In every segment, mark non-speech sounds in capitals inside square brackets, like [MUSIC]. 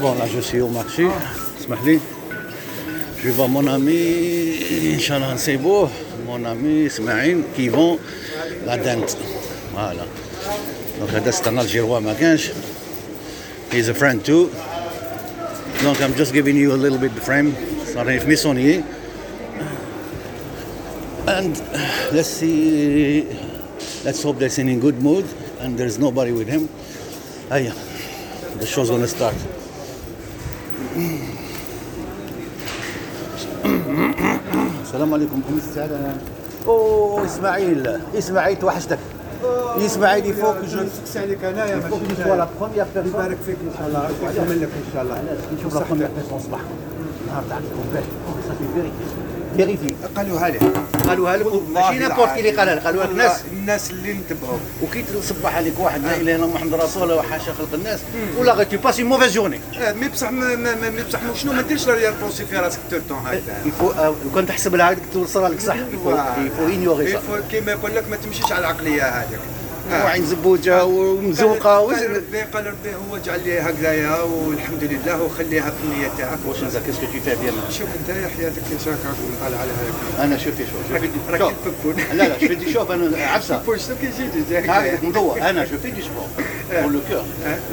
Bon, là, je suis au marché. Je vois mon ami Inch'Allah Sebo, mon ami Ismaïl, qui vend la dente. Voilà. Donc, la dente, c'est un Algérois, ma He's a friend too. Donc, I'm just giving you a little bit of frame. Ça arrive maisonnier. And let's see, let's hope that's in a good mood and there's nobody with him. Ah. The show's gonna start. السلام عليكم كم السعادة أوه إسماعيل. إسماعيل توحشتك. إسماعيل يفوق جو نسكس عليك انايا ماشي جو لا. بروميير بيرسون يبارك فيك ان شاء الله يكمل لك ان شاء الله نشوف لا بروميير بيرسون صباح النهار تاع الكومبليت صافي فيريفي فيريفي قالوها لي قالوها لك ماشي نابورت اللي قالها لك قالوها لك ناس الناس. اللي انتبهوا. وكي تصبح عليك واحد لا إله إلا الله محمد رسول الله وحاشا خلق الناس. ولا غير une mauvaise journée. آه، مي بصح مي بصح شنو ما ديرش ريال بونسي في راسك تو التون لو كان تحسب لها توصل لك صح. Faut كيما يقول لك ما تمشيش على العقلية هذيك. وعين زبوجه ومزوقة قال وش ربي قال ربي هو جعل لي هكذايا والحمد لله وخليها في النية تاعك. واش انت كيسكو tu fais bien شوف انت يا حياتك يا شاكا قال على هذاك. أنا شوفي شوف راك شوف. راك تفكون لا لا شوفي شوف أنا [LAUGHS] عفسة. فوش كي يجي هذيك مضوع. أنا شوفي دي بور لو كور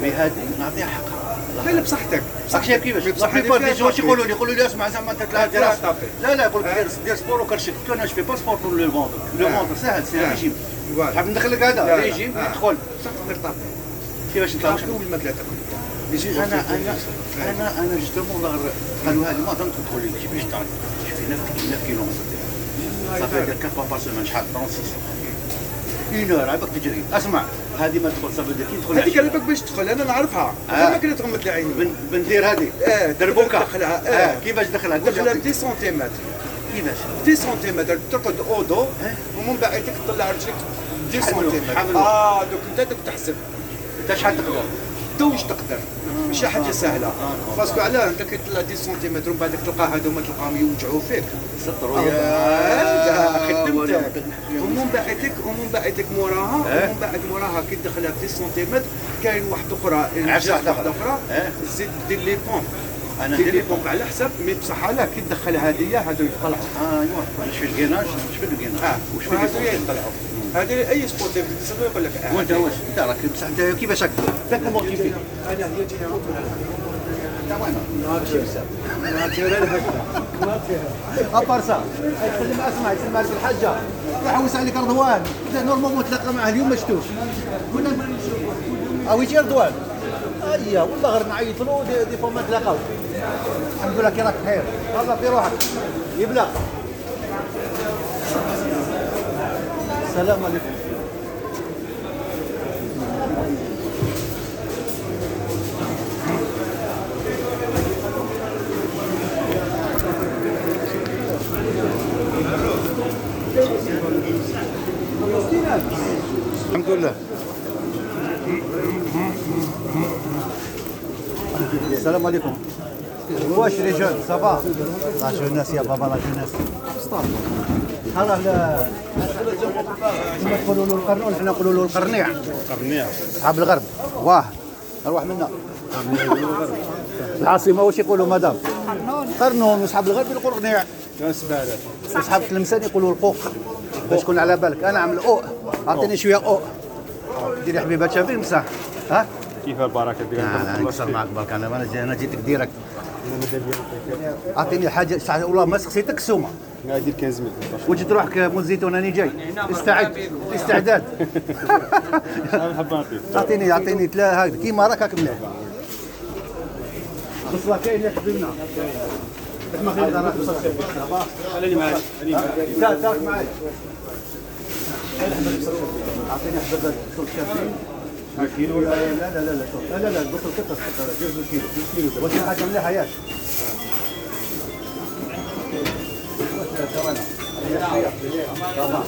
مي هذه نعطيها حقها. لا لا بصحتك. صح شي كيفاش؟ لا بصح هذه بليبار فيها دي جون طابي. يقولوا لي يقولوا لي اسمع زعما انت تلعب دراسه. لا لا يقول لك دير دير سبور وكرشك أنا جو في با سبور بور لو فوندر لو. فوندر سهل سي آه. ريجيم فوالا. تحب ندخل لك هذا؟ تقدر طابي كيفاش نطلع تاكل والماكله تاكل أنا أنا أنا أنا جوستومون قالوا هذه ما تدخل لي كيفاش تعرف. شوفي 9 كيلومتر صافي دير 4 بار سيمون شحال؟ 36 اون اور عباك تجري. اسمع. هذه ما تدخل صافي كي تدخل هذيك بك باش تدخل أنا نعرفها. آه. ما كنا تغمض لي عيني. بن بندير هذه. آه دربوكة. دخلها. آه. كيفاش دخلها؟ دخلها 10 سنتيمتر كيفاش؟ 10 سنتيمتر ترقد اودو ومن بعد تطلع رجلك 10 حملو، سنتيمتر. آه دوك أنت دوك تحسب. أنت شحال تقدر؟ توش تقدر. ماشي حاجة سهلة. باسكو علاه أنت كي تطلع 10 سنتيمتر ومن بعد تلقى هذوما تلقاهم يوجعوا فيك. سطروا هذا ولا خدمتك بال- ومن بعدك ومن بعدك موراها آه. ومن بعد موراها كي تدخلها في 10 سنتيمتر كاين واحدة أخرى عرفت واحدة واحدة. أخرى آه. زيد دير لي بومب أنا دير لي بومب على حسب مي بصح علاه كي تدخل هذه هذو يطلعوا آه ايوا شفت الكيناج شفت الكيناج آه وش في هذو الكيناج يطلعوا هذه اي سبورتيف يقول لك آه وانت واش انت راك بصح انت كيفاش هكا فاك كومون تي في أنا هي جيني ابار سا يسلم أسمع يسلم عليك الحاجة يحوس عليك رضوان نورمالمون تلاقى معاه اليوم ما شفتوش كنا أو يجي رضوان أيا والله غير نعيط له دي, دي فوا ما تلاقاو. الحمد لله كي راك بخير. والله في روحك. يبلغ. السلام عليكم. الحمد لله. السلام عليكم. واش لي جون صافا؟ لا جوناس يا بابا لا جوناس خلاص لا. كما تقولوا له القرنون حنا نقولوا له القرنيع؟ قرنيع. صحاب الغرب. واه أروح منا. العاصمة واش يقولوا مدام؟ قرنون. وصحاب الغرب يقولوا قرنيع. اسبالة وصحاب تلمسان يقولوا القوق. باش تكون على بالك. أنا عامل أو. أعطيني شوية أو. ديري حبيبات شافين بصح ها؟ كيف البركة؟ ديال أنا نكسر معك برك أنا أنا جي- أنا جيتك ديريكت أعطيني حاجة. ساعة- والله ما سقسيتك السومه غادي 15 متر وجدت روحك مول زيتون راني جاي. استعد. استعداد. أنا اعطيني أعطيني ثلاثة هكذا كيما راك هاك مليح بصله كاين اللي حبيبنا. معاك. تا تاك معايا. اعطيني حبة شوف شافين كيلو لا لا لا لا شوف. لا لا لا البصل كتر كتر جوز كيلو جوز كيلو. واش حاجة مليحه ياك طبعا